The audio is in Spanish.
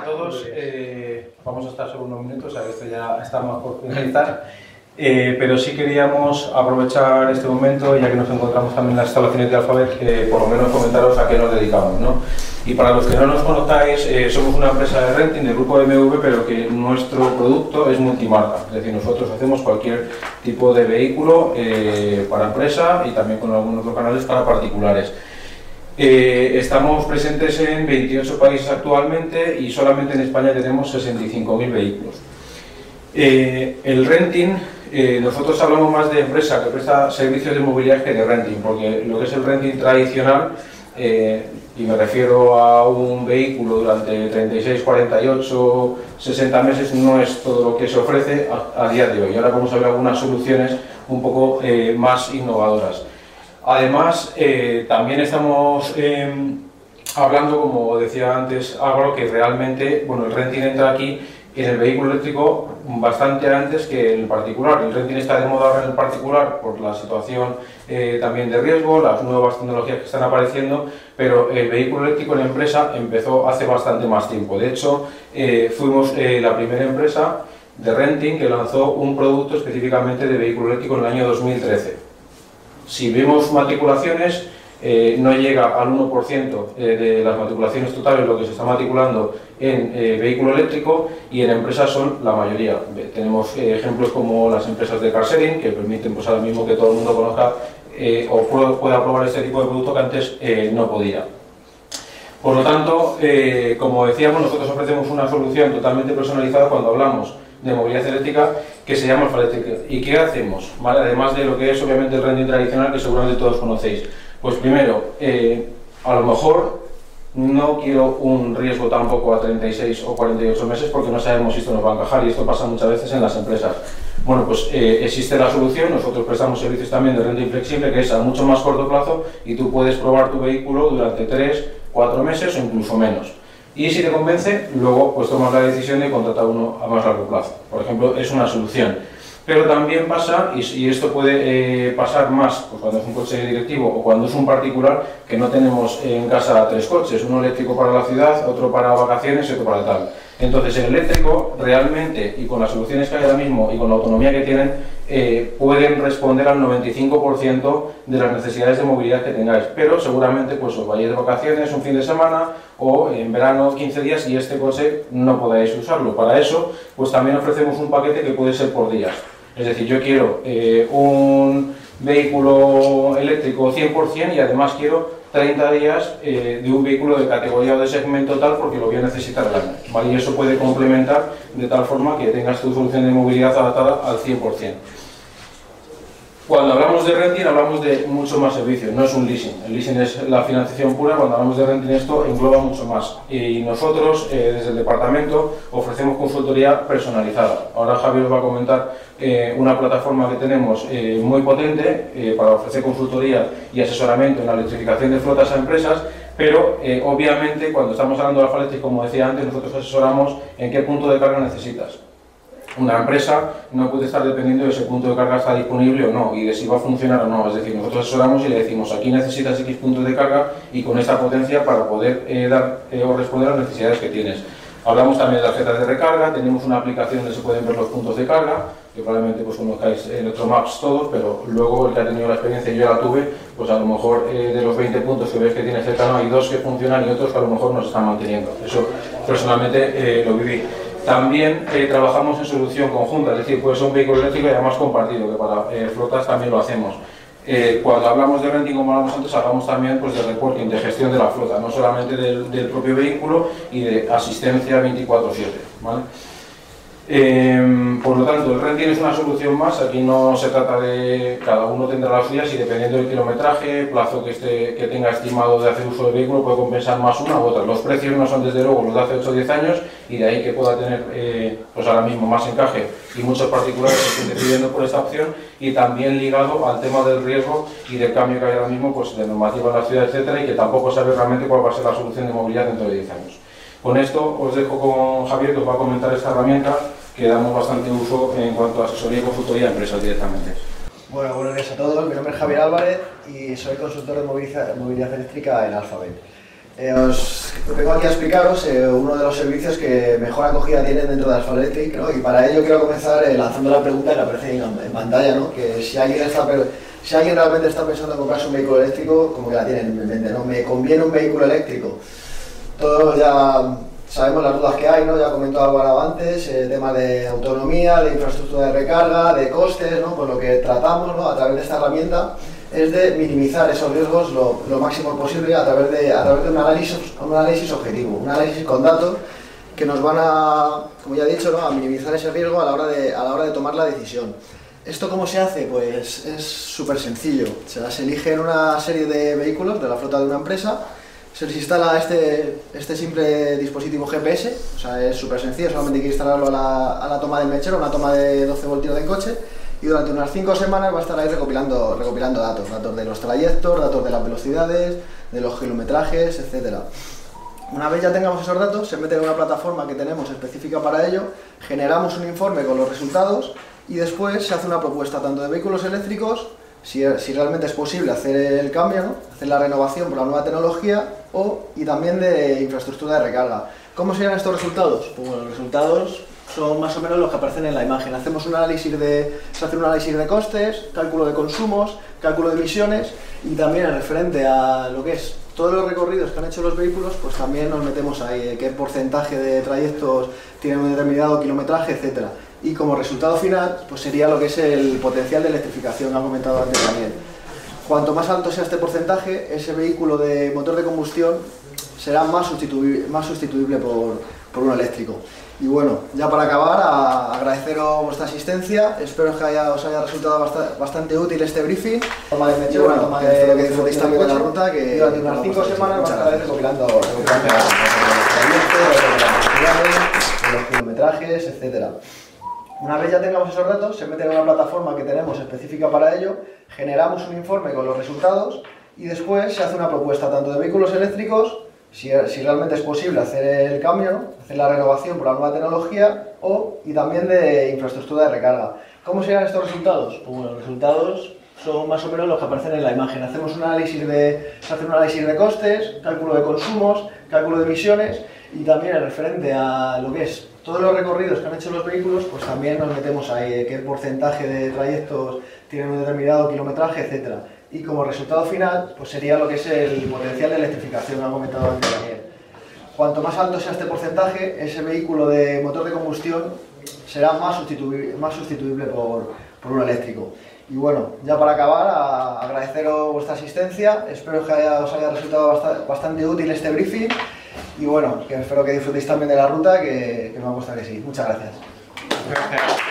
a todos. Eh, vamos a estar solo unos minutos, a esto ya estamos por finalizar. Eh, pero sí queríamos aprovechar este momento, ya que nos encontramos también en las instalaciones de Alphabet, que por lo menos comentaros a qué nos dedicamos. ¿no? Y para los que no nos conozcáis, eh, somos una empresa de renting del grupo MV, pero que nuestro producto es multimarca. Es decir, nosotros hacemos cualquier tipo de vehículo para empresa y también con algunos otros canales para particulares. Eh, estamos presentes en 28 países actualmente y solamente en España tenemos 65.000 vehículos. Eh, el renting, eh, nosotros hablamos más de empresa que presta servicios de movilidad que de renting, porque lo que es el renting tradicional, y me refiero a un vehículo durante 36, 48, 60 meses, no es todo lo que se ofrece a, a día de hoy. Ahora vamos a ver algunas soluciones un poco más innovadoras. Además, eh, también estamos em, hablando, como decía antes Álvaro, que realmente bueno, el renting entra aquí en el vehículo eléctrico bastante antes que el particular. El renting está de moda en el particular por la situación eh, también de riesgo, las nuevas tecnologías que están apareciendo, pero el vehículo eléctrico en la empresa empezó hace bastante más tiempo. De hecho, eh, fuimos la primera empresa de renting que lanzó un producto específicamente de vehículo eléctrico en el año 2013 si vemos matriculaciones, eh, no llega al 1% eh, de las matriculaciones totales lo que se está matriculando en eh, vehículo eléctrico y en empresas son la mayoría. Tenemos ejemplos como las empresas de car sharing que permiten pues, ahora mismo que todo el mundo conozca o pueda probar este tipo de producto que antes no podía. Por lo tanto, como decíamos, nosotros ofrecemos una solución totalmente personalizada cuando hablamos de movilidad eléctrica que se llama Alfa ¿Y qué hacemos? Además de lo que es obviamente el rending tradicional que seguramente todos conocéis. Pues primero, eh, a lo mejor no quiero un riesgo tampoco a 36 o 48 meses porque no sabemos si esto nos va a encajar y esto pasa muchas veces en las empresas. Bueno, pues eh, existe la solución, nosotros prestamos servicios también de renta inflexible que es a mucho más corto plazo y tú puedes probar tu vehículo durante 3, 4 meses o incluso menos. Y si te convence, luego pues tomas la decisión de contratar uno a más largo plazo. Por ejemplo, es una solución. Pero también pasa, y, esto puede eh, pasar más pues, cuando es un coche directivo o cuando es un particular, que no tenemos en casa tres coches, uno eléctrico para la ciudad, otro para vacaciones y otro para tal. Entonces el eléctrico realmente, y con las soluciones que hay ahora mismo y con la autonomía que tienen, eh, pueden responder al 95% de las necesidades de movilidad que tengáis. Pero seguramente pues os vayáis de vacaciones un fin de semana o en verano 15 días y este coche no podáis usarlo. Para eso pues también ofrecemos un paquete que puede ser por días. Es decir, yo quiero eh, un vehículo eléctrico 100% y además quiero 30 días eh, de un vehículo de categoría o de segmento tal porque lo voy a necesitar el año. ¿vale? Y eso puede complementar de tal forma que tengas tu solución de movilidad adaptada al 100%. Cuando hablamos de renting hablamos de mucho más servicios, no es un leasing. El leasing es la financiación pura, cuando hablamos de renting esto engloba mucho más. Y nosotros, eh, desde el departamento, ofrecemos consultoría personalizada. Ahora Javier os va a comentar eh, una plataforma que tenemos eh, muy potente para ofrecer consultoría y asesoramiento en la electrificación de flotas a empresas, pero obviamente cuando estamos hablando de Alfa como decía antes, nosotros asesoramos en qué punto de carga necesitas una empresa no puede estar dependiendo de ese punto de carga está disponible o no y de si va a funcionar o no. Es decir, nosotros asesoramos y le decimos aquí necesitas X puntos de carga y con esta potencia para poder eh, dar eh, o responder a las necesidades que tienes. Hablamos también de tarjetas de recarga, tenemos una aplicación donde se pueden ver los puntos de carga, que probablemente pues conozcáis Electromaps todos, pero luego el que ha tenido la experiencia, yo ya la tuve, pues a lo mejor eh, de los 20 puntos que ves que tiene cercano hay dos que funcionan y otros que a lo mejor no están manteniendo. Eso personalmente lo viví. También eh, trabajamos en solución conjunta, es decir, puede ser un vehículo eléctrico y además compartido, que para eh, flotas también lo hacemos. Eh, cuando hablamos de renting, como hablamos antes, hablamos también pues, de reporting, de gestión de la flota, no solamente del, propio vehículo y de asistencia 24-7. ¿vale? Em, por lo tanto, el renting es una solución más, aquí no se trata de cada uno tendrá las suyas y dependiendo del kilometraje, plazo que, esté, que tenga estimado de hacer uso del vehículo puede compensar más una u otra. Los precios no son desde luego los de hace 8 o 10 años y de ahí que pueda tener eh, pues ahora mismo más encaje y muchos particulares que estén decidiendo por esta opción y también ligado al tema del riesgo y del cambio que hay ahora mismo pues, de normativa en la ciudad, etcétera, y que tampoco sabe realmente cuál va a ser la solución de movilidad dentro de 10 años. Con esto os dejo con Javier que os va a comentar esta herramienta que damos bastante uso en cuanto a asesoría y consultoría a empresas directamente. Bueno, buenos días a todos. Mi nombre es Javier Álvarez y soy consultor de movilidad, eléctrica en Alphabet. Eh, os vengo aquí a explicaros eh, uno de los servicios que mejor acogida tienen dentro de Asphalt Electric, ¿no? y para ello quiero comenzar eh, lanzando la pregunta que aparece en, en pantalla, ¿no? que si alguien, está, si alguien realmente está pensando en comprarse un vehículo eléctrico, como que la tienen en mente, ¿no? ¿Me conviene un vehículo eléctrico? Todos ya sabemos las dudas que hay, ¿no? ya comentado algo antes, el tema de autonomía, de infraestructura de recarga, de costes, ¿no? por lo que tratamos ¿no? a través de esta herramienta es de minimizar esos riesgos lo, lo máximo posible a través, de, a través de un análisis, un análisis objetivo, un análisis con datos que nos van a, como ya he dicho, ¿no? a minimizar ese riesgo a la, hora de, a la hora de tomar la decisión. ¿Esto cómo se hace? Pues es súper sencillo. Se, se elige en una serie de vehículos de la flota de una empresa, se les instala este, este simple dispositivo GPS, o sea, es súper sencillo, solamente hay que instalarlo a la, a la toma del mechero, una toma de 12 voltios del coche, y durante unas 5 semanas va a estar ahí recopilando, recopilando datos, datos de los trayectos, datos de las velocidades, de los kilometrajes, etc. Una vez ya tengamos esos datos, se mete en una plataforma que tenemos específica para ello, generamos un informe con los resultados y después se hace una propuesta tanto de vehículos eléctricos, si, si realmente es posible hacer el cambio, ¿no? hacer la renovación por la nueva tecnología o, y también de infraestructura de recarga. ¿Cómo serían estos resultados? Pues bueno, los resultados son más o menos los que aparecen en la imagen. Hacemos un análisis de, se hace un análisis de costes, cálculo de consumos, cálculo de emisiones y también en referente a lo que es todos los recorridos que han hecho los vehículos, pues también nos metemos ahí, qué porcentaje de trayectos tienen un determinado kilometraje, etcétera. Y como resultado final, pues sería lo que es el potencial de electrificación, ha comentado antes también. Cuanto más alto sea este porcentaje, ese vehículo de motor de combustión será más sustituible, más sustituible por, por uno eléctrico. Y bueno, ya para acabar, a agradeceros vuestra asistencia, espero que haya, os haya resultado bastante, útil este briefing. Toma mecho, bueno, toma de, que disfrutéis también de la ruta, que durante unas 5 semanas vamos a estar recopilando, los los kilometrajes, etc. Una vez ya tengamos esos datos, se mete en una plataforma que tenemos específica para ello, generamos un informe con los resultados y después se hace una propuesta tanto de vehículos eléctricos si, si, realmente es posible hacer el cambio, hacer la renovación por la nueva tecnología o, y también de infraestructura de recarga. ¿Cómo serían estos resultados? Pues bueno, los resultados son más o menos los que aparecen en la imagen. Hacemos un análisis de, se hace un análisis de costes, cálculo de consumos, cálculo de emisiones y también en referente a lo que es todos los recorridos que han hecho los vehículos, pues también nos metemos ahí, qué porcentaje de trayectos tienen un determinado kilometraje, etcétera y como resultado final pues sería lo que es el potencial de electrificación, ha comentado antes Daniel. Cuanto más alto sea este porcentaje, ese vehículo de motor de combustión será más sustituible, más sustituible por, por uno eléctrico. Y bueno, ya para acabar, a agradeceros vuestra asistencia, espero que os haya resultado bastante, útil este briefing y bueno, que espero que disfrutéis también de la ruta, que, que me gustado que sí. Muchas gracias.